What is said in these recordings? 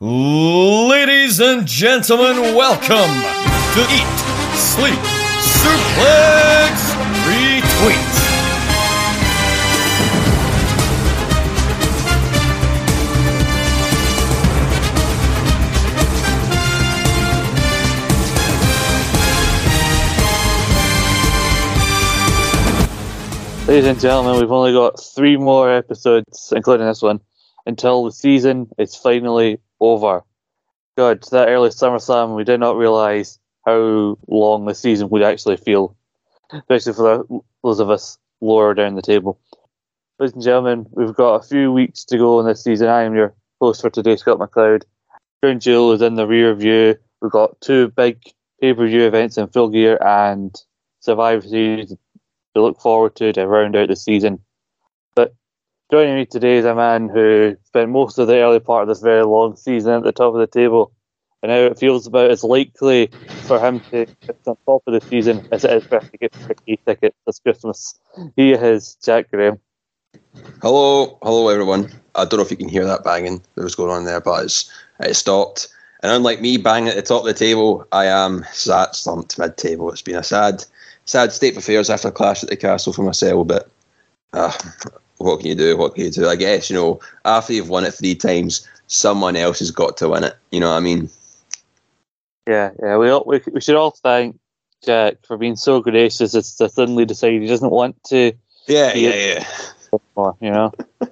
Ladies and gentlemen, welcome to Eat, Sleep, Suplex, Retweet. Ladies and gentlemen, we've only got three more episodes, including this one, until the season is finally over. God, that early SummerSlam, we did not realise how long the season would actually feel, especially for the, those of us lower down the table. Ladies and gentlemen, we've got a few weeks to go in this season. I am your host for today, Scott McLeod. Crown Jewel is in the rear view. We've got two big pay per view events in full gear and Survivor Series to look forward to to round out the season. Joining me today is a man who spent most of the early part of this very long season at the top of the table, and now it feels about as likely for him to get on top of the season as it is for him to get a Kay ticket this Christmas. He is Jack Graham. Hello, hello everyone. I don't know if you can hear that banging that was going on there, but it's, it stopped. And unlike me banging at the top of the table, I am sat slumped mid table. It's been a sad sad state of affairs after a clash at the castle for myself, but uh, what can you do? What can you do? I guess, you know, after you've won it three times, someone else has got to win it. You know what I mean? Yeah, yeah. We all, we, we should all thank Jack for being so gracious as to suddenly decide he doesn't want to. Yeah, yeah, yeah. Anymore, you know.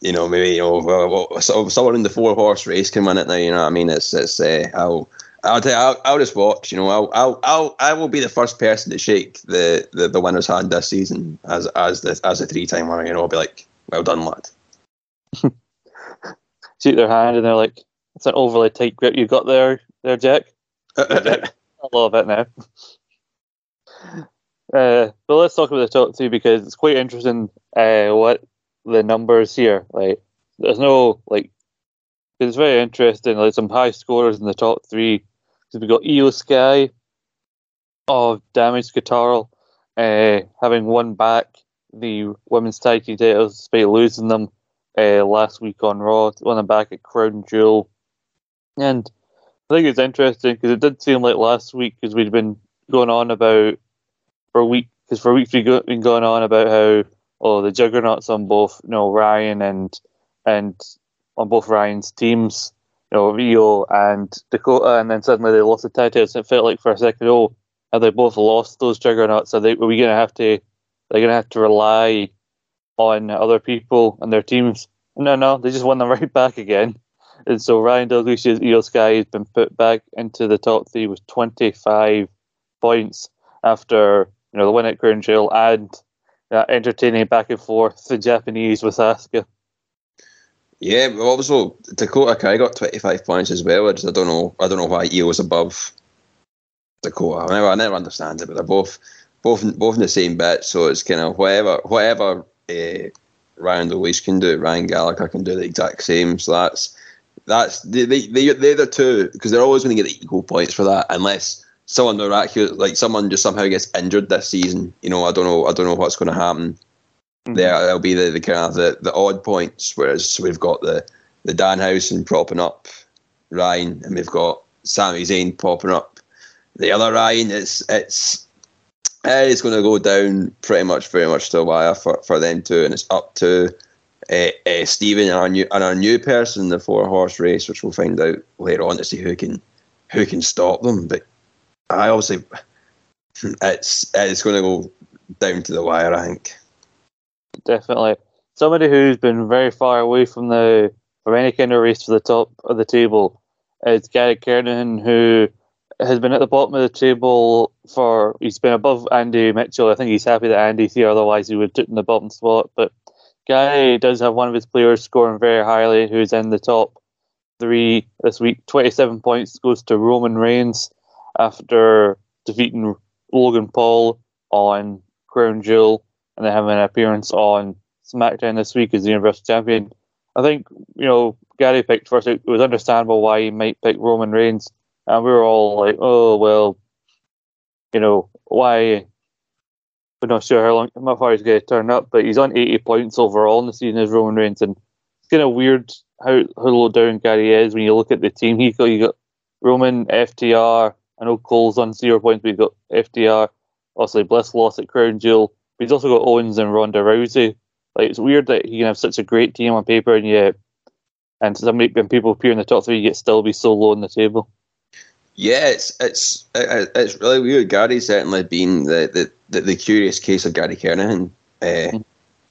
you know, maybe you know, well, someone in the four horse race can win it now. You know what I mean? It's it's. Uh, I'll I'll, tell you, I'll, I'll just watch. You know, I'll, I'll, I'll, I will be the first person to shake the, the, the winner's hand this season as as the as a three time winner. You know, I'll be like, well done, lad. Shake their hand and they're like, it's an overly tight grip you got there, there, Jack. a little bit now. Uh, but let's talk about the top three because it's quite interesting. Uh, what the numbers here, like, there's no like, it's very interesting. Like some high scorers in the top three because we've got Iyo Sky of Damage Control uh, having won back the women's tag team titles despite losing them uh, last week on Raw, won them back at Crown Jewel. And I think it's interesting because it did seem like last week because we'd been going on about for a week because for weeks we've been going on about how oh the juggernauts on both you know Ryan and and on both Ryan's teams you know, Iyo and Dakota, and then suddenly they lost the titles. It felt like for a second, oh, have they both lost those juggernauts? Are they? Are we going to have to? They're going to have to rely on other people and their teams. No, no, they just won them right back again. And so Ryan Dalglish's Iyo Sky has been put back into the top three with 25 points after you know the win at Crown Jewel and uh, entertaining back and forth the Japanese with Asuka. Yeah, well, also Dakota Kai got twenty five points as well. I just I don't know I don't know why Iyo was above Dakota. I never I never understand it, but they're both both both in the same bet, So it's kind of whatever whatever uh, Ryan Lewis can do, Ryan Gallagher can do the exact same. So that's that's they they they they're the two because they're always going to get equal points for that unless someone miraculous like someone just somehow gets injured this season. You know I don't know I don't know what's going to happen. There, there'll be the, the kind of the, the odd points. Whereas we've got the the Danhausen propping up Ryan, and we've got Sami Zayn popping up the other Ryan. It's it's it's going to go down pretty much very much to a wire for, for them too, and it's up to uh, uh, Stephen and our new and our new person in the four horse race, which we'll find out later on to see who can who can stop them. But I obviously it's it's going to go down to the wire. I think definitely somebody who's been very far away from the from any kind of race to the top of the table is Gary Kernahan, who has been at the bottom of the table for he's been above Andy Mitchell. I think he's happy that Andy's here, otherwise he would have in the bottom spot. But Gary does have one of his players scoring very highly, who's in the top three this week. Twenty-seven points goes to Roman Reigns after defeating Logan Paul on Crown Jewel, and then having an appearance on SmackDown this week as the Universal Champion. I think you know Gary picked first. It was understandable why he might pick Roman Reigns and we were all like, "Oh well, you know why?" We're not sure how long how far he's going to turn up, but he's on 80 points overall in the season as Roman Reigns, and it's kind of weird how, how low down Gary is when you look at the team. He got you got Roman, FTR. I know Cole's on zero points, but you got FTR. Obviously, Bliss lost at Crown Jewel, but he's also got Owens and Ronda Rousey. Like it's weird that he can have such a great team on paper, and yet, and somebody when people appear in the top three, yet still be so low on the table. Yeah, it's it's it's really weird. Gary's certainly been the the, the, the curious case of Gary Kernahan uh, mm.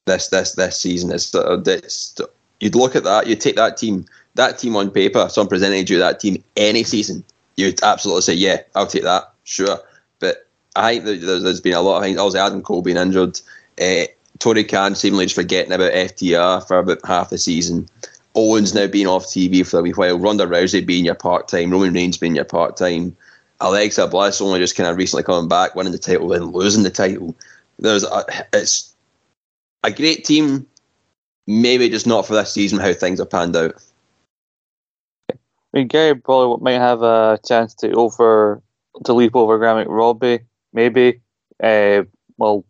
this this this season. It's, it's you'd look at that, you'd take that team, that team on paper. Someone presented you that team any season, you'd absolutely say, yeah, I'll take that, sure. But I think there's been a lot of things. Obviously, Adam Cole being injured, uh, Khan seemingly just forgetting about FTR for about half the season. Owens now being off TV for a wee while, Ronda Rousey being your part time, Roman Reigns being your part time, Alexa Bliss only just kind of recently coming back, winning the title and losing the title. There's a, it's a great team, maybe just not for this season. How things have panned out. I mean, Gary probably might have a chance to over to leap over Grant Robbie, maybe. Uh, well,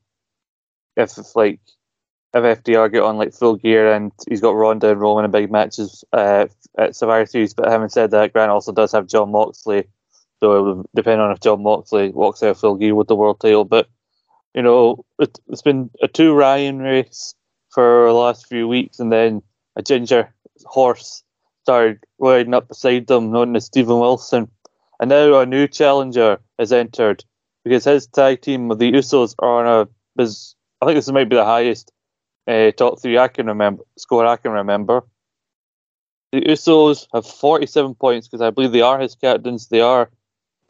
if, if like if FTR get on like full gear and he's got Ronda and Roman in big matches uh, at Survivor Series. But having said that, Grant also does have Jon Moxley, so it would depend on if Jon Moxley walks out full gear with the world title. But you know, it, has been a two Ryan race for the last few weeks, and then a ginger horse started riding up beside them, known as Stephen Wilson, and now a new challenger has entered because his tag team of the Usos are on a. I think this might be the highest uh, top three I can remember, score I can remember. The Usos have 47 points because I believe they are his captains. They are,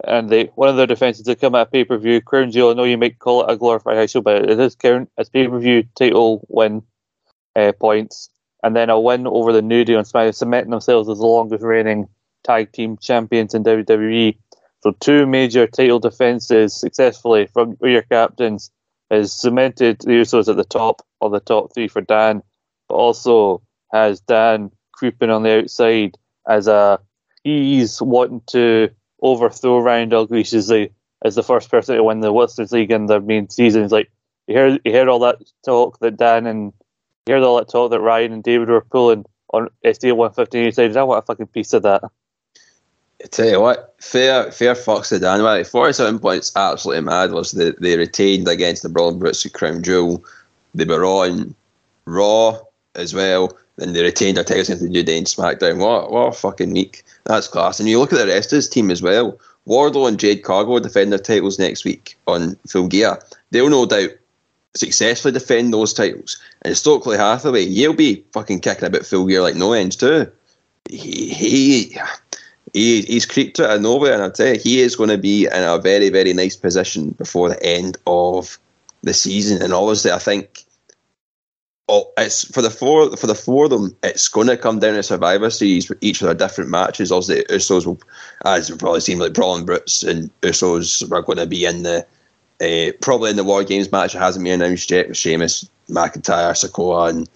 and they one of their defenses they come at pay per view. Crown Jewel. I know you might call it a glorified house show, but it is count as pay per view title win uh, points, and then a win over the New Day on SmackDown, cementing themselves as the longest reigning tag team champions in WWE. So two major title defenses successfully from your captains has cemented the Usos at the top of the top three for Dan, but also has Dan creeping on the outside as a he's wanting to overthrow Ryan Dalglish as the as the first person to win the Western League in their main season. He's like you hear you hear all that talk that Dan and you heard all that talk that Ryan and David were pulling on SD one fifteen. He said, I want a fucking piece of that. I tell you what, fair fair fucks to Dan. Forty seven points absolutely mad was they, they retained against the Brawling Brutes at Crown Jewel. They were on Raw as well. Then they retained their titles into the New Day and SmackDown. What what a fucking week. That's class. And you look at the rest of his team as well. Wardlow and Jade Cargill defend their titles next week on Full Gear. They'll no doubt successfully defend those titles. And Stokely Hathaway, he'll be fucking kicking about Full Gear like no ends too. He, he he, he's creeped out of nowhere, and I tell you, he is going to be in a very, very nice position before the end of the season. And obviously, I think oh, it's for the four for the four of them. It's going to come down to Survivor Series, each of their different matches. Obviously, Usos will, as it probably seem like Brawling Brutes and Usos are going to be in the uh, probably in the War Games match. It hasn't been announced yet with Sheamus, McIntyre, Sikoa, and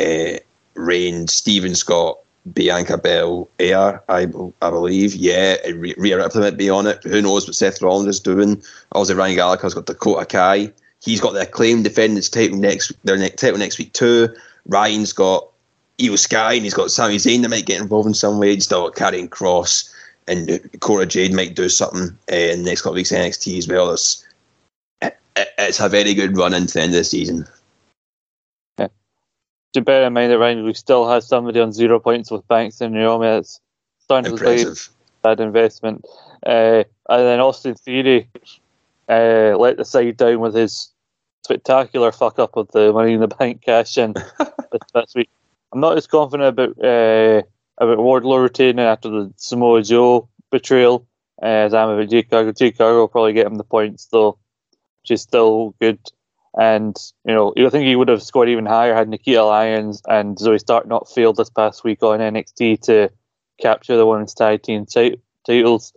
uh, Reigns, Steven Scott. Bianca Belair, I, I believe. Yeah, Rhea Ripley might be on it. Who knows what Seth Rollins is doing? Obviously, Ryan Gallagher's got Dakota Kai. He's got the acclaimed defending title next their next title next week too. Ryan's got Iyo Sky and he's got Sami Zayn that might get involved in some way. Still got Karrion Kross and Cora Jade might do something uh, in the next couple of weeks NXT as well. It's, it, it's a very good run into the end of the season. To bear in mind that Ryan we still has somebody on zero points with Banks and Naomi. It's starting to look like bad investment. Uh, and then Austin Theory uh, let the side down with his spectacular fuck up of the money in the bank cash in this week. I'm not as confident about uh, about Wardlow retaining after the Samoa Joe betrayal uh, as I'm about Jade Cargill. Jade Cargill will probably get him the points though, which is still good. And you know, I think he would have scored even higher had Nikita Lyons and Zoey Stark not failed this past week on NXT to capture the women's tag team titles.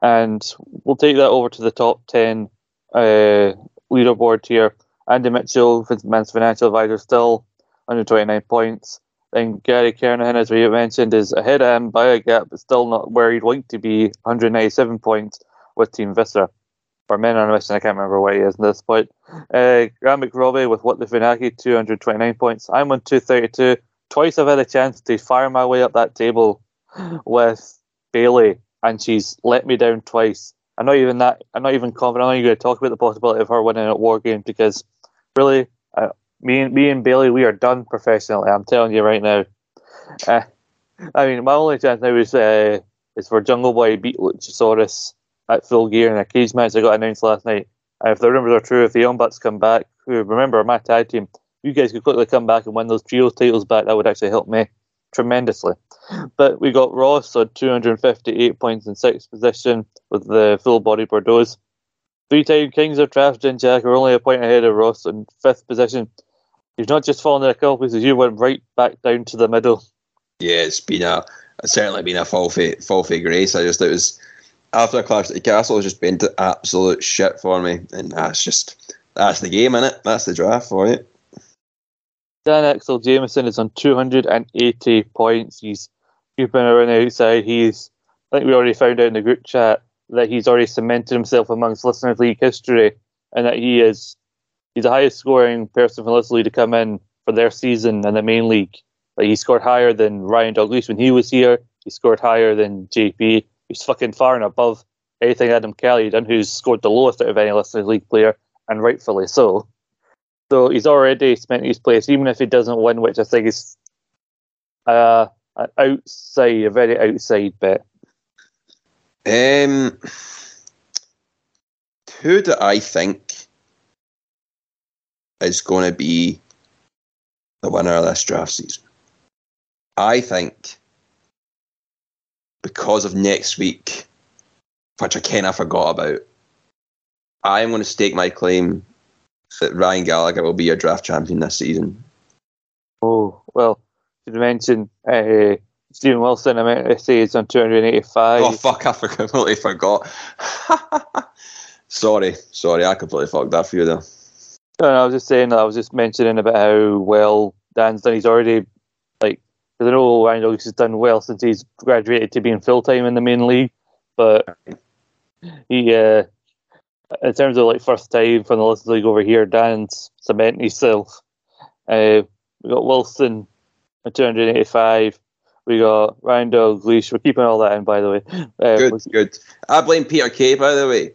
And we'll take that over to the top ten uh, leaderboard here. Andy Mitchell, men's financial advisor, still 129 points. Then Gary Kernahan, as we mentioned, is ahead of him by a gap, but still not where he'd like to be, 197 points with Team Visser. For men on mission, I can't remember what he is at this point. Uh, Grant McRobbie with What the Funaki, 229 points. I'm on 232. Twice I've had a chance to fire my way up that table with Bayley, and she's let me down twice. I'm not even that. I'm not even confident. I'm not even going to talk about the possibility of her winning at War Games because really, uh, me and me and Bayley, we are done professionally. I'm telling you right now. Uh, I mean, my only chance now is uh, is for Jungle Boy beat Luchasaurus at full gear in a cage match I got announced last night. And if the rumors are true, if the Young Bucks come back, who remember my tag team, you guys could quickly come back and win those trios titles back. That would actually help me tremendously. But we got Ross on 258 points in sixth position with the full body Bordeaux. Three time Kings of Trash and Jack are only a point ahead of Ross in fifth position. You've not just fallen in a couple places, you went right back down to the middle. Yeah, it's been a it's certainly been a fall for fall for grace. I just it was after Clash at the Castle, has just been to absolute shit for me, and that's just that's the game, in it. That's the draft for you. Dan Axel Jameson is on 280 points. He's keeping around the outside. He's, I think we already found out in the group chat that he's already cemented himself amongst Listeners League history, and that he is he's the highest scoring person from Listeners League to come in for their season in the main league. Like he scored higher than Ryan Douglas when he was here. He scored higher than JP. He's fucking far and above anything Adam Kelly done, who's scored the lowest out of any Listeners League player, and rightfully so. So he's already spent his place, even if he doesn't win, which I think is uh, an outside, a very outside bet. Um, who do I think is going to be the winner of this draft season? I think because of next week, which I kind of forgot about, I'm going to stake my claim that Ryan Gallagher will be your draft champion this season. Oh, well, did you mention uh, Stephen Wilson? I meant to say it's on 285. Oh, fuck, I completely forgot. sorry, sorry, I completely fucked that for you there. No, no, I was just saying that I was just mentioning about how well Dan's done. He's already, like, because I know Ryan Douglas has done well since he's graduated to being full time in the main league, but he, uh, in terms of like first time from the Listeners League over here, Dan's cementing himself. Uh, we got Wilson at 285. We got Ryan Dalglish. We're keeping all that in, by the way. Uh, good, good. I blame Peter Kay, by the way.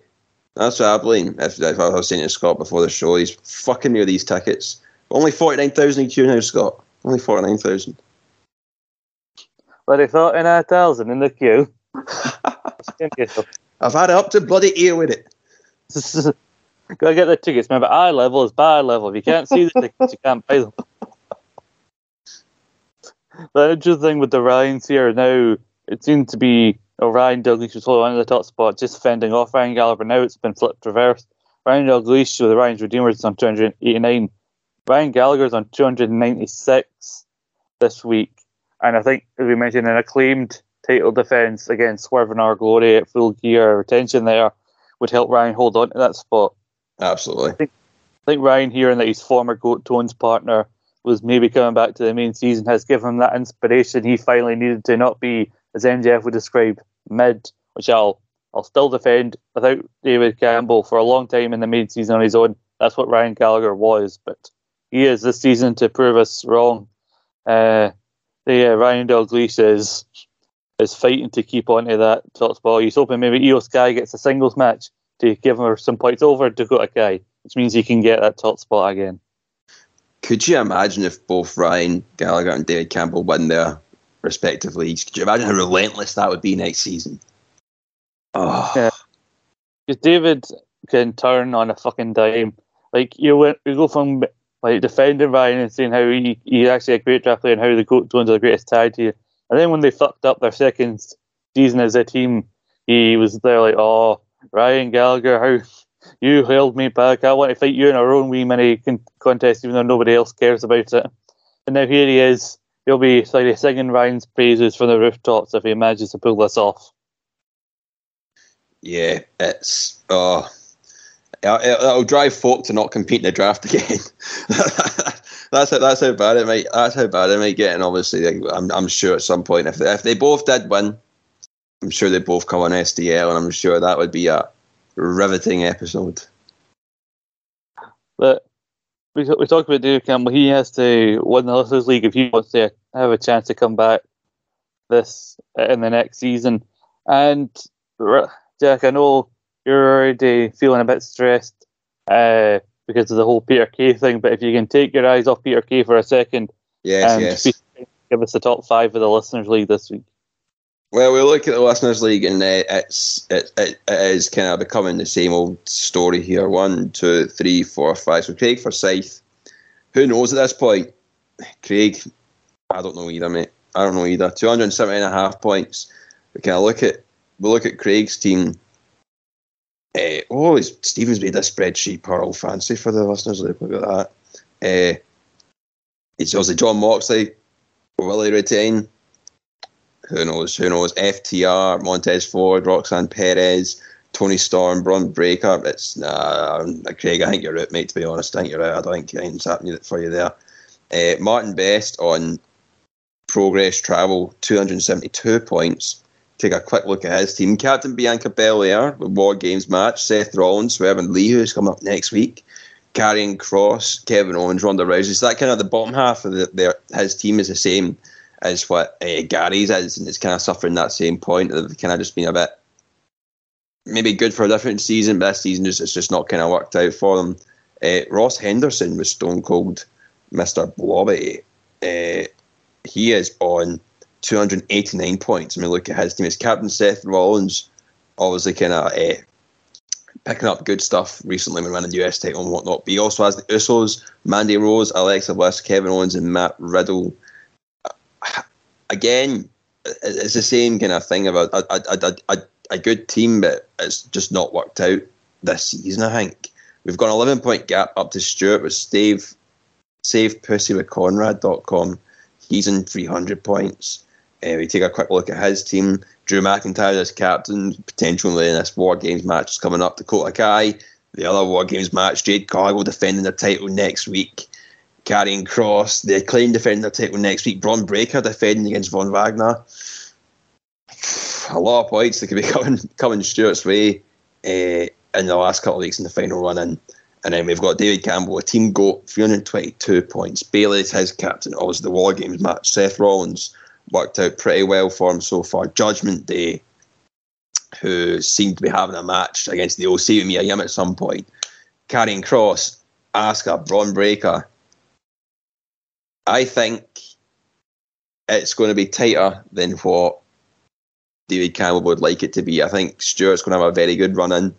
That's what I blame. If, if I was saying to Scott before the show, he's fucking near these tickets. Only 49,000 each now, Scott. Only 49,000. But they thought in our thousand in the queue. I've had it up to bloody ear with it. Go get the tickets. Remember, eye level is bar level. If you can't see the tickets, you can't buy them. the interesting thing with the Ryans here now, it seems to be oh, Ryan Douglas was holding on to the top spot, just fending off Ryan Gallagher. Now it's been flipped reversed. Ryan Douglas with the Ryan's Redeemers is on 289. Ryan Gallagher's on 296 this week. And I think, as we mentioned, an acclaimed title defence against Swerve and Our Glory at full gear retention there would help Ryan hold on to that spot. Absolutely. I think, I think Ryan hearing that his former Goat Tones partner was maybe coming back to the main season has given him that inspiration he finally needed to not be, as MJF would describe, mid, which I'll I'll still defend without David Campbell for a long time in the main season on his own. That's what Ryan Gallagher was, but he is this season to prove us wrong. Uh, yeah, Ryan Dalglish is is fighting to keep onto that top spot. He's hoping maybe Iyo Sky gets a singles match to give him some points over Dakota Kai, which means he can get that top spot again. could you imagine if both Ryan Gallagher and David Campbell win their respective leagues? Could you imagine how relentless that would be next season? Oh. Yeah. Because David can turn on a fucking dime. Like you went, you go from like defending Ryan and saying how he he's actually a great draft player and how the goat one's are the greatest tag team, and then when they fucked up their second season as a team, he was there like, oh Ryan Gallagher, how you held me back. I want to fight you in our own wee mini contest, even though nobody else cares about it. And now here he is. He'll be like singing Ryan's praises from the rooftops if he manages to pull this off. Yeah, it's oh, it'll drive folk to not compete in the draft again. that's how, that's how bad it might. That's how bad it might get. And obviously, I'm I'm sure at some point, if they, if they both did win, I'm sure they both come on SDL, and I'm sure that would be a riveting episode. But we we talked about David Campbell. He has to win the Listeners League if he wants to have a chance to come back this in the next season. And Jack, I know you're already feeling a bit stressed uh, because of the whole Peter Kay thing. But if you can take your eyes off Peter Kay for a second, yes, yes. give us the top five of the Listeners League this week. Well, we look at the Listeners League, and uh, it's it, it, it is kind of becoming the same old story here. One, two, three, four, five. So Craig Forsyth, who knows at this point? Craig, I don't know either, mate. I don't know either. Two hundred seventy and a half points. We kind of look at we look at Craig's team. Uh, oh, Stephen's made a spreadsheet, Pearl fancy for the listeners. Look at that. Uh, it's obviously Jon Moxley, Willie Retain, who knows? Who knows? FTR, Montez Ford, Roxanne Perez, Toni Storm, Bron Breakker. It's nah, Craig. I think you're out, mate. To be honest, I think you're out. I don't think anything's happening for you there. Uh, Martin Best on Progress Travel, 272 points. Take a quick look at his team. Captain Bianca Belair with War Games match. Seth Rollins, Evan Lee, who's coming up next week. Karrion Kross, Kevin Owens, Ronda Rousey. So that kind of the bottom half of the, their, his team is the same as what uh, Gary's is, and it's kind of suffering that same point. They've kind of just been a bit maybe good for a different season, but this season just it's just not kind of worked out for them. Uh, Ross Henderson was Stone Cold Mr. Blobby. Uh, he is on 289 points. I mean, look at his team. It's Captain Seth Rollins, obviously kind of uh, picking up good stuff recently when winning the US title and whatnot. But he also has the Usos, Mandy Rose, Alexa Bliss, Kevin Owens, and Matt Riddle again, it's the same kind of thing about a, a, a, a, good team, but it's just not worked out this season, I think. We've got an 11 point gap up to Stuart with Steve, Save Pussy with Conrad.com. He's in 300 points. Uh, we take a quick look at his team. Drew McIntyre as captain, potentially in this War Games match coming up. Dakota Kai, the other War Games match. Jade Cargill defending the title next week. Karrion Kross, the acclaimed defending their title next week. Bron Breakker defending against Von Wagner. A lot of points that could be coming coming Stuart's way uh, in the last couple of weeks in the final run in. And then we've got David Campbell, a team goat, 322 points. Bayley's his captain. Obviously, the War Games match. Seth Rollins worked out pretty well for him so far. Judgment Day, who seemed to be having a match against the OC with Mia Yim at some point. Karrion Kross, Asuka, Bron Breakker, I think it's going to be tighter than what David Campbell would like it to be. I think Stuart's going to have a very good run in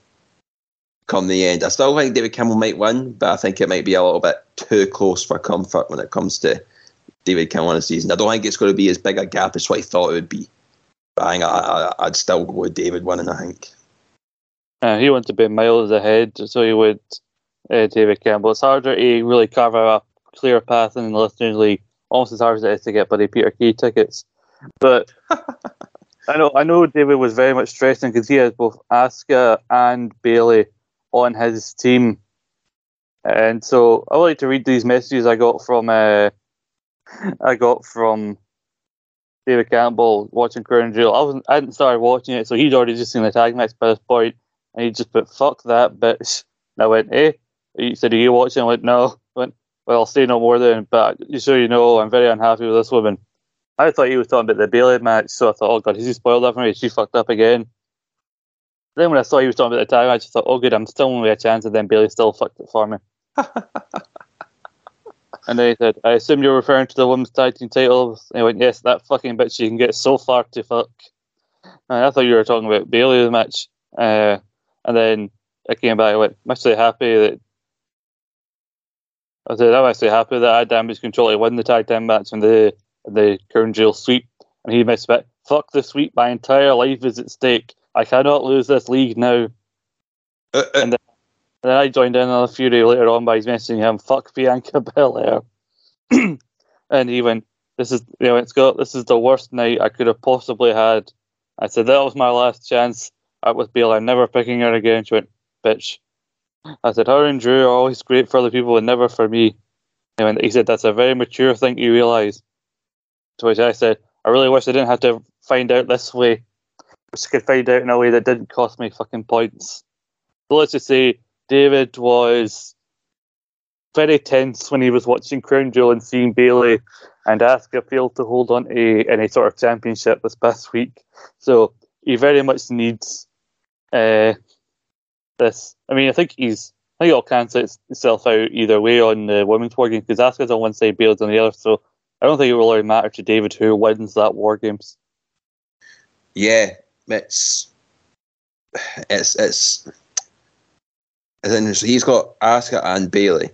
come the end. I still think David Campbell might win, but I think it might be a little bit too close for comfort when it comes to David Campbell in the season. I don't think it's going to be as big a gap as what I thought it would be. But I think I, would still go with David winning, I think. Uh, he wants to be miles ahead, so he would uh, David Campbell. It's harder to really carve out a clear path in the Listeners League, almost as hard as it is to get Buddy Peter Kay tickets. But I know I know David was very much stressing because he has both Asuka and Bayley on his team, and so I would like to read these messages I got from uh, I got from David Campbell watching Crown Jewel. I wasn't I hadn't started watching it, so he'd already just seen the tag match by this point, and he just put "fuck that bitch." And I went, "Eh." He said, "Are you watching?" I went, "No." I went, well, I'll say no more then, but you sure you know, I'm very unhappy with this woman. I thought he was talking about the Bayley match, so I thought, oh god, has he spoiled that for me? She fucked up again. Then when I saw he was talking about the tag match, I thought, oh good, I'm still only a chance, and then Bayley still fucked it for me. And then he said, I assume you're referring to the women's tag team titles. And he went, Yes, that fucking bitch you can get so far to fuck. And I thought you were talking about Bayley's match. Uh, and then I came back and went, I'm actually happy that I said, I'm actually happy that I had damage control to win the tag team match in the the Crown Jewel sweep. And he missed it. Fuck the sweep, my entire life is at stake. I cannot lose this league now. Uh, uh, And then, and then I joined in on a Fury later on by messaging him, fuck Bianca Belair. and he went, This is you know, it's got, this is the worst night I could have possibly had. I said, That was my last chance. That was Belair, never picking her again. She went, Bitch. I said, Her and Drew are always great for other people and never for me. And he said, That's a very mature thing you realise. To which I said, I really wish I didn't have to find out this way. Wish I could find out in a way that didn't cost me fucking points. So let's just say David was very tense when he was watching Crown Jewel and seeing Bayley and Asuka failed to hold on to any sort of championship this past week. So he very much needs uh, this. I mean, I think he's. I think it'll cancel itself out either way on the women's war game because Asuka's on one side, Bayley's on the other. So I don't think it will really matter to David who wins that war games. yeah, it's it's it's it's interesting. He's got Asuka and Bayley,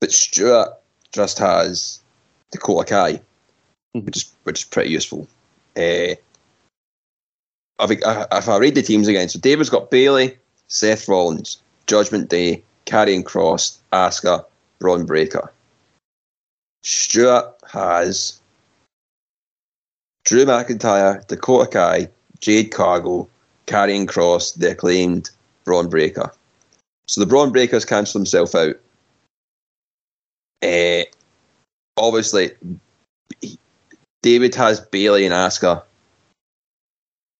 but Stuart just has Dakota Kai, which is which is pretty useful. Uh, I think uh, if I read the teams again, so David's got Bayley, Seth Rollins, Judgment Day, Karrion Kross, Asuka, Bron Breakker. Stuart has Drew McIntyre, Dakota Kai, Jade Cargill, Karrion Kross, the acclaimed Bron Breakker. So the Bron Breakker's cancelled himself out. Uh, obviously, David has Bayley and Asuka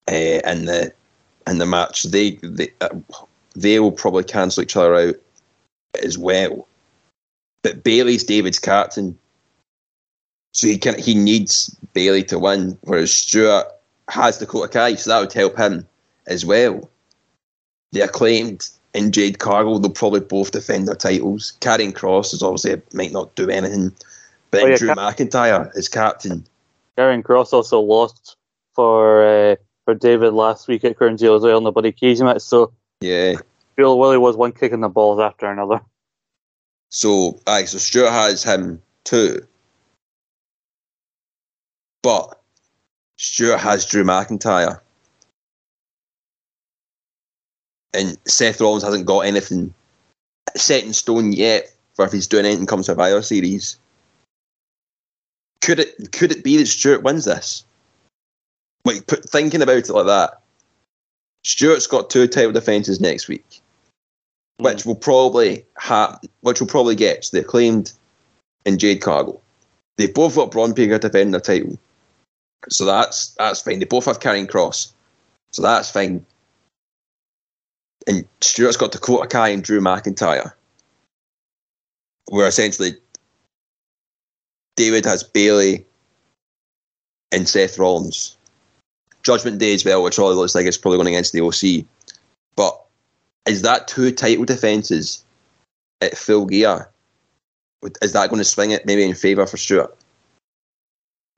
uh, in the in the match. They they uh, they will probably cancel each other out as well. But Bayley's David's captain, so he can he needs Bayley to win, whereas Stuart has Dakota Kai, so that would help him as well. The acclaimed and Jade Cargill, they'll probably both defend their titles. Karrion Kross is obviously might not do anything, but Oh, yeah, Drew Ka- McIntyre is captain. Karrion Kross also lost for uh, for David last week at Crown Jewel as well in the Buddy Cage match. So Yeah. Bill Willie was one kicking the balls after another. So, aye, so Stuart has him too. But Stuart has Drew McIntyre. And Seth Rollins hasn't got anything set in stone yet for if he's doing anything come Survivor Series. Could it could it be that Stuart wins this? Like put, thinking about it like that. Stuart's got two title defences next week hmm. which will probably ha- which will probably get to the acclaimed and Jade Cargill. They've both got Bron Breakker defending their title, so that's that's fine. They both have Karrion Kross, so that's fine. And Stuart's got Dakota Kai and Drew McIntyre, where essentially David has Bayley and Seth Rollins. Judgment Day as well, which all looks like it's probably going against the OC, but is that two title defences at full gear? Is that going to swing it maybe in favour for Stuart?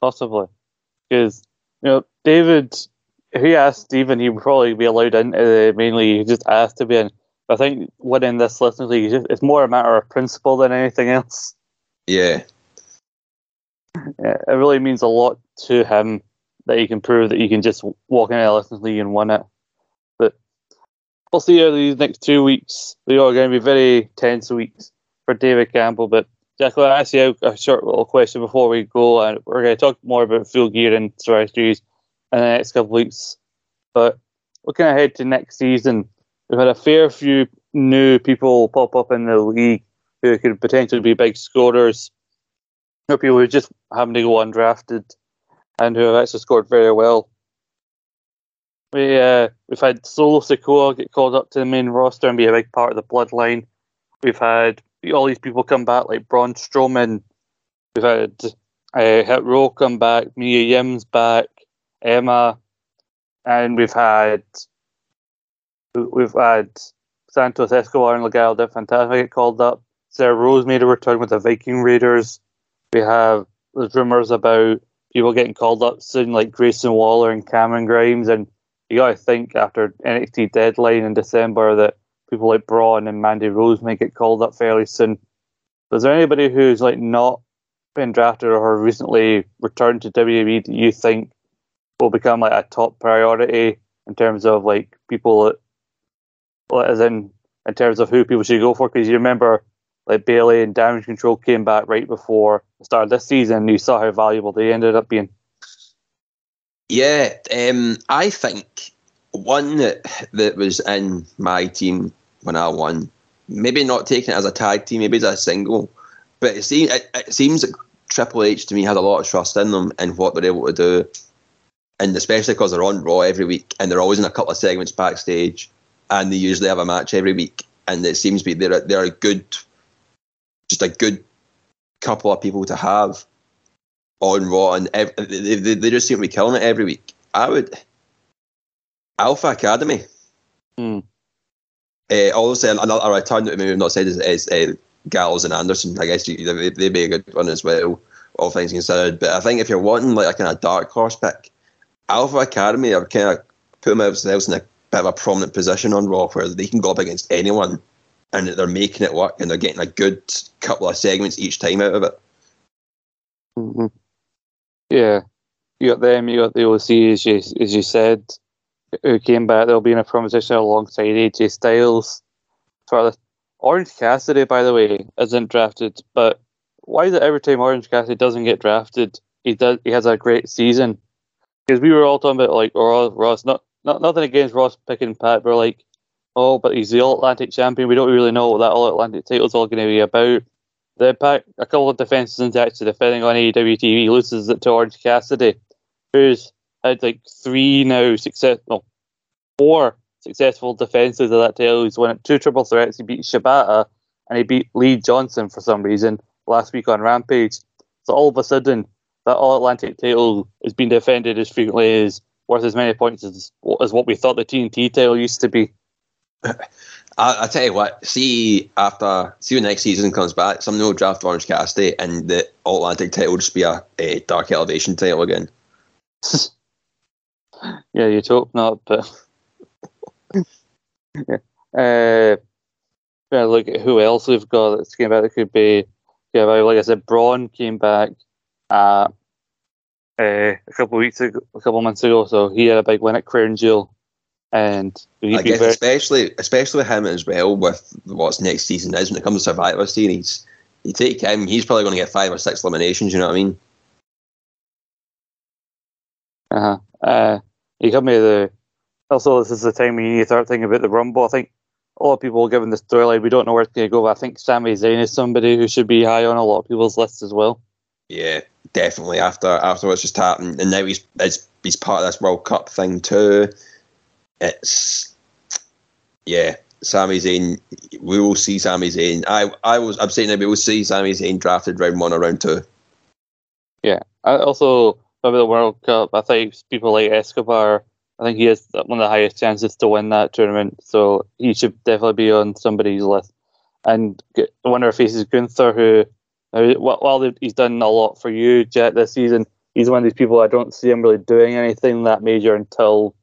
Possibly. Because, you know, David, he asked Stephen, he would probably be allowed in. Uh, mainly, he just asked to be in. I think winning this listeners league, is just, it's more a matter of principle than anything else. Yeah, Yeah, it really means a lot to him that he can prove that he can just walk into a listeners league and win it. But we'll see how these next two weeks. They are going to be very tense weeks for David Campbell. But Jack, I'll ask you a short little question before we go, and we're going to talk more about Full Gear and Series in the next couple of weeks. But looking ahead to next season, we've had a fair few new people pop up in the league who could potentially be big scorers. Are people who just happen to go undrafted and who have actually scored very well. We uh, we've had Solo Sikoa get called up to the main roster and be a big part of the bloodline. We've had all these people come back like Braun Strowman. We've had uh, Hit Row come back, Mia Yim's back, Emma, and we've had we've had Santos Escobar and Legado del Fantasma get called up. Sarah Rose made a return with the Viking Raiders. We have there's rumors about people getting called up soon, like Grayson Waller and Cameron Grimes. And you got to think after NXT deadline in December that people like Bron and Mandy Rose may get called up fairly soon. Is there anybody who's like not been drafted or recently returned to WWE that you think will become like a top priority in terms of like people as in in terms of who people should go for? Because you remember like Bayley and Damage Control came back right before the start of this season. And you saw how valuable they ended up being. Yeah, um, I think one that that was in my team when I won, maybe not taking it as a tag team, maybe as a single, but it seems it, it seems that Triple H to me has a lot of trust in them and what they're able to do, and especially because they're on Raw every week and they're always in a couple of segments backstage, and they usually have a match every week, and it seems to be they're they're a good, just a good couple of people to have on Raw, and ev- they, they, they just seem to be killing it every week. I would Alpha Academy. Hmm. Uh, also, another a return that maybe we've not said is, is uh, Gallows and Anderson. I guess you, they, they'd be a good one as well, all things considered. But I think if you're wanting like a kind of dark horse pick, Alpha Academy are kind of putting themselves in a bit of a prominent position on Raw where they can go up against anyone and they're making it work and they're getting a good couple of segments each time out of it. Mm-hmm. Yeah, you got them. You got the OC, as you as you said, who came back. They'll be in a proposition alongside AJ Styles. For Orange Cassidy, by the way, isn't drafted. But why is it every time Orange Cassidy doesn't get drafted, he does he has a great season? Because we were all talking about like Ross, Ross not not nothing against Ross picking PAC, but like, oh, but he's the All Atlantic champion. We don't really know what that All Atlantic title's all going to be about. The Impact, a couple of defenses into actually defending on AEW TV, loses it to Orange Cassidy, who's had like three now success, no, four successful defenses of that title. He's won two triple threats. He beat Shibata and he beat Lee Johnson for some reason last week on Rampage. So all of a sudden, that All Atlantic title is being defended as frequently as worth as many points as, as what we thought the TNT title used to be. I, I tell you what, see after see when next season comes back, someone will draft Orange Cassidy and the All Atlantic title will just be a, a Dark Elevation title again. yeah, you'd hope not, but yeah. Uh, yeah, look at who else we've got that's came back. That could be, yeah, like I said, Braun came back uh, uh, a couple of weeks ago, a couple of months ago. So he had a big win at Crown Jewel, and I guess very- especially especially him as well with what's next season is when it comes to Survivor Series. You take him, he's probably going to get five or six eliminations. You know what I mean? Uh-huh. Uh You got me the. Also, this is the time when you need to start thinking about the Rumble. I think a lot of people, given the storyline, we don't know where it's going to go. But I think Sami Zayn is somebody who should be high on a lot of people's lists as well. Yeah, definitely. After after what's just happened, and now he's he's part of this World Cup thing too. It's yeah, Sami Zayn. We will see Sami Zayn. I I was I'm saying that we will see Sami Zayn drafted round one or round two. Yeah. I also over the World Cup, I think people like Escobar. I think he has one of the highest chances to win that tournament, so he should definitely be on somebody's list. And the winner faces Gunther, who while he's done a lot for you, Jet, this season, he's one of these people I don't see him really doing anything that major until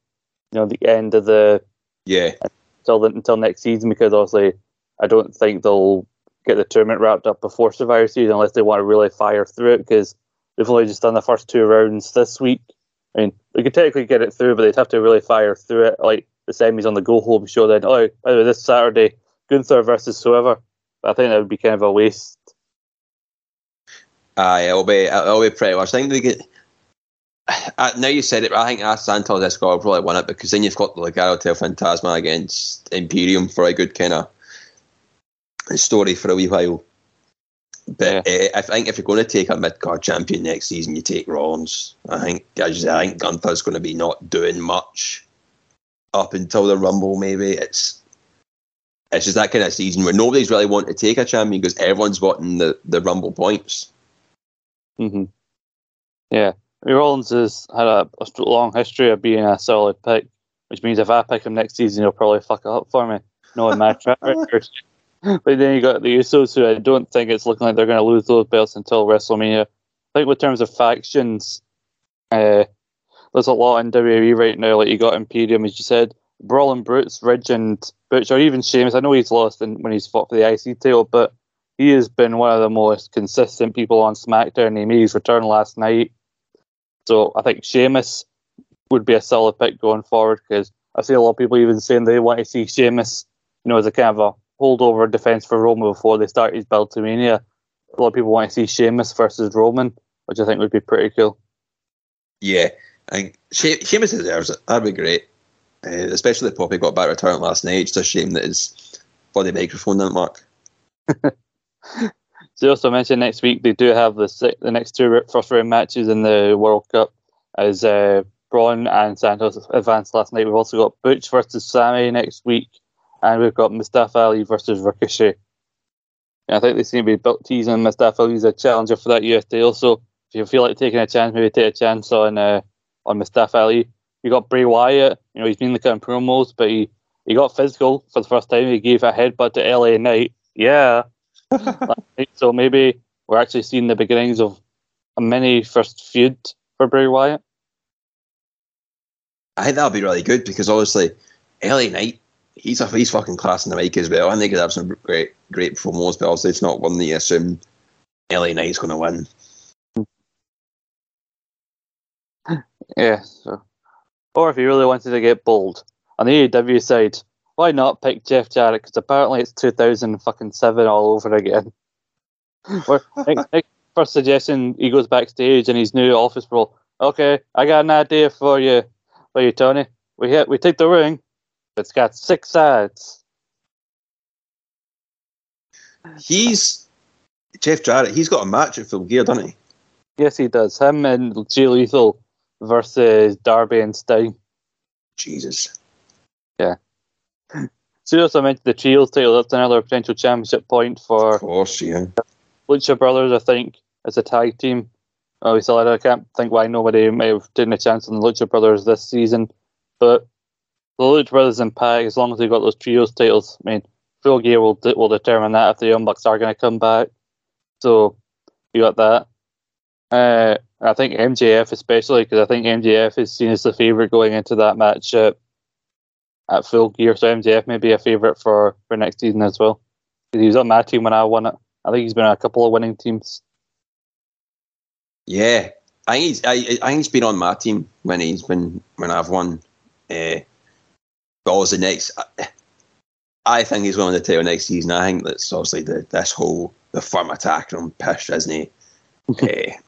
you know the end of the yeah until the, until next season because obviously I don't think they'll get the tournament wrapped up before Survivor Series unless they want to really fire through it because they've only just done the first two rounds this week. I mean, they could technically get it through, but they'd have to really fire through it. Like the semis on the go home show, then oh, by the way, this Saturday, Gunther versus whoever. I think that would be kind of a waste. Aye, uh, it'll be it'll be pretty much. I think they get. Uh, now you said it, I think uh, Santos Escobar will probably win it because then you've got the Legado del Fantasma against Imperium for a good kind of story for a wee while. But yeah. uh, I think if you're going to take a mid card champion next season, you take Rollins. I think I, just, I think Gunther's going to be not doing much up until the Rumble. Maybe it's it's just that kind of season where nobody's really wanting to take a champion because everyone's wanting the, the Rumble points. Mm-hmm. Yeah, Rollins has had a, a, long history of being a solid pick, which means if I pick him next season, he'll probably fuck it up for me, knowing my track record. but then you got the Usos, who I don't think it's looking like they're going to lose those belts until WrestleMania. I think, with terms of factions, uh, there's a lot in WWE right now. Like you got Imperium, as you said, Brawling Brutes, Ridge, and Butch, or even Sheamus. I know he's lost in, when he's fought for the IC title, but he has been one of the most consistent people on SmackDown. He made his return last night. So I think Sheamus would be a solid pick going forward because I see a lot of people even saying they want to see Sheamus, you know, as a kind of a holdover defense for Roman before they start his build to Mania. A lot of people want to see Sheamus versus Roman, which I think would be pretty cool. Yeah, I think she- Sheamus deserves it. That'd be great. Uh, especially if Poppy got back return last night. It's just a shame that his body microphone didn't work. So also mentioned next week they do have the the next two first round matches in the World Cup as uh, Braun and Santos advanced last night. We've also got Butch versus Sami next week, and we've got Mustafa Ali versus Ricochet. And I think they seem to be built teasing Mustafa Ali as a challenger for that US title. So if you feel like taking a chance, maybe take a chance on uh, on Mustafa Ali. You got Bray Wyatt. You know he's been looking at promos, but he, he got physical for the first time. He gave a headbutt to LA Knight. Yeah. so maybe we're actually seeing the beginnings of a mini first feud for Bray Wyatt. I think that'll be really good because obviously, LA Knight, he's a he's fucking class in the mic as well. I think he could have some great great promos, but obviously it's not one that you assume LA Knight's going to win. Yeah. So. Or if you really wanted to get bold, on the AEW side, why not pick Jeff Jarrett? Because apparently it's 2007 all over again. Nick first suggestion, he goes backstage in his new office role. Okay, I got an idea for you, for you, Tony. We hit, we take the ring. It's got six sides. He's Jeff Jarrett. He's got a match at Full Gear, doesn't he? Yes, he does. Him and Jay Lethal versus Darby and Sting. Jesus. So also mentioned the trios title. That's another potential championship point for Of course, yeah. Lucha Brothers, I think, as a tag team. Obviously, I can't think why nobody may have taken a chance on the Lucha Brothers this season. But the Lucha Brothers and Impact, as long as they've got those trios titles, I mean, Full Gear will, will determine that if the Young Bucks are going to come back. So you got that. Uh, I think MJF, especially, because I think MJF is seen as the favourite going into that match at, at Full Gear. So MJF may be a favourite for, for next season as well. He was on my team when I won it. I think he's been on a couple of winning teams. Yeah, I think he's I, I think he's been on my team when he's been when I've won. Uh, but obviously next, I, I think he's going to tail next season. I think that's obviously the this whole the firm attack on Pish, isn't he? uh,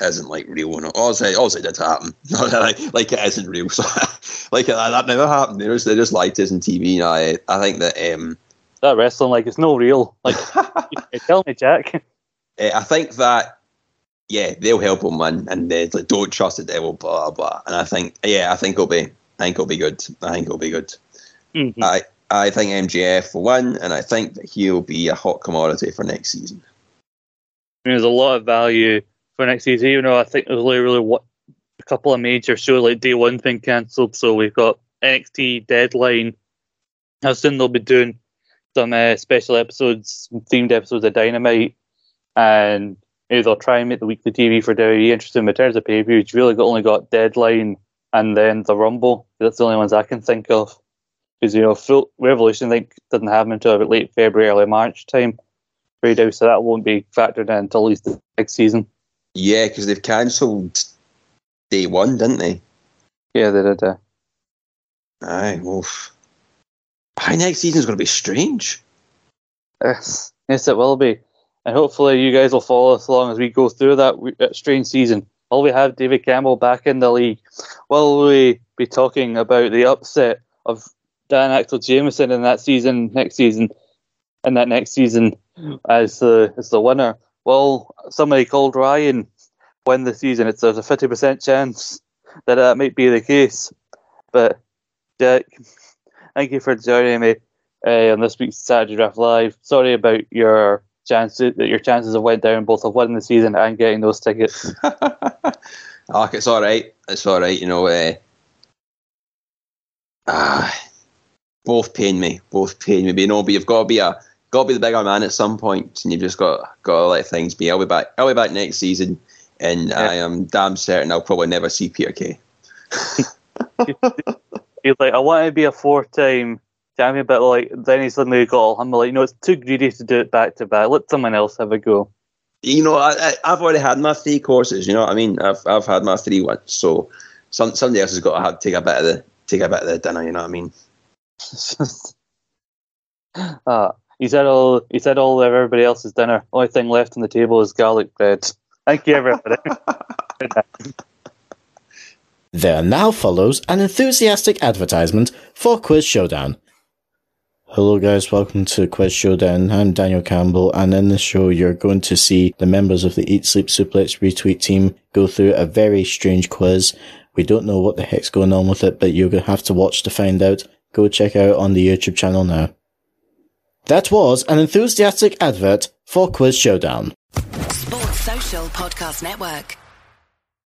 isn't like real. No, obviously, obviously it did happen. like, like it isn't real. So, like that, never happened. They just they just lied to us on TV. And I I think that um, That wrestling, like, it's no real. Like, tell me, Jack. Uh, I think that yeah, they'll help him win, and they like, don't trust the devil, blah blah. And I think yeah, I think it'll be, I think it'll be good. I think it'll be good. Mhm. I I think MJF will win, and I think that he'll be a hot commodity for next season. There's a lot of value for next season, even though I think there's only really what, a couple of major shows like Day One been cancelled. So we've got NXT Deadline. How soon they'll be doing some uh, special episodes, themed episodes of Dynamite, and maybe they'll try and make the weekly TV for WWE interesting. But in terms of pay per view, you've really got, only got Deadline and then the Rumble. That's the only ones I can think of. Because you know, full Revolution I think doesn't happen until about late February, early March time. Right now, so that won't be factored in until at least the next season. Yeah, because they've cancelled day one, didn't they? Yeah, they did. Uh, Aye, oof. Aye, next season's going to be strange. yes, yes, it will be, and hopefully you guys will follow us along as we go through that, that strange season. Will we have David Campbell back in the league? Will we be talking about the upset of Dan Axel Jameson in that season, next season, and that next season as the as the winner? Will somebody called Ryan win the season? It's there's a fifty percent chance that that might be the case. But Jack, thank you for joining me uh, on this week's Saturday Draft Live. Sorry about your chances that your chances have went down both of winning the season and getting those tickets. oh, it's all right. It's all right. You know, uh, ah, both pain me, both pain me. But you know, but you've got to be a got to be the bigger man at some point, and you've just got got to let things be. I'll be back. I'll be back next season, and yeah. I am damn certain I'll probably never see Peter Kay. He's like, I want to be a four-time champion, but like then he suddenly got I'm like, you know, it's too greedy to do it back to back. Let someone else have a go. You know, I, have already had my three courses. You know what I mean? I've I've had my three ones. So some somebody else has got to have, take a bit of the take a bit of the dinner. You know what I mean? uh, he said all he said all of everybody else's dinner. Only thing left on the table is garlic bread. Thank you, everybody. there now follows an enthusiastic advertisement for Quiz Showdown. Hello, guys. Welcome to Quiz Showdown. I'm Daniel Campbell, and in this show, you're going to see the members of the Eat Sleep Suplex Retweet team go through a very strange quiz. We don't know what the heck's going on with it, but you're going to have to watch to find out. Go check out on the YouTube channel now. That was an enthusiastic advert for Quiz Showdown. Sports Social Podcast Network.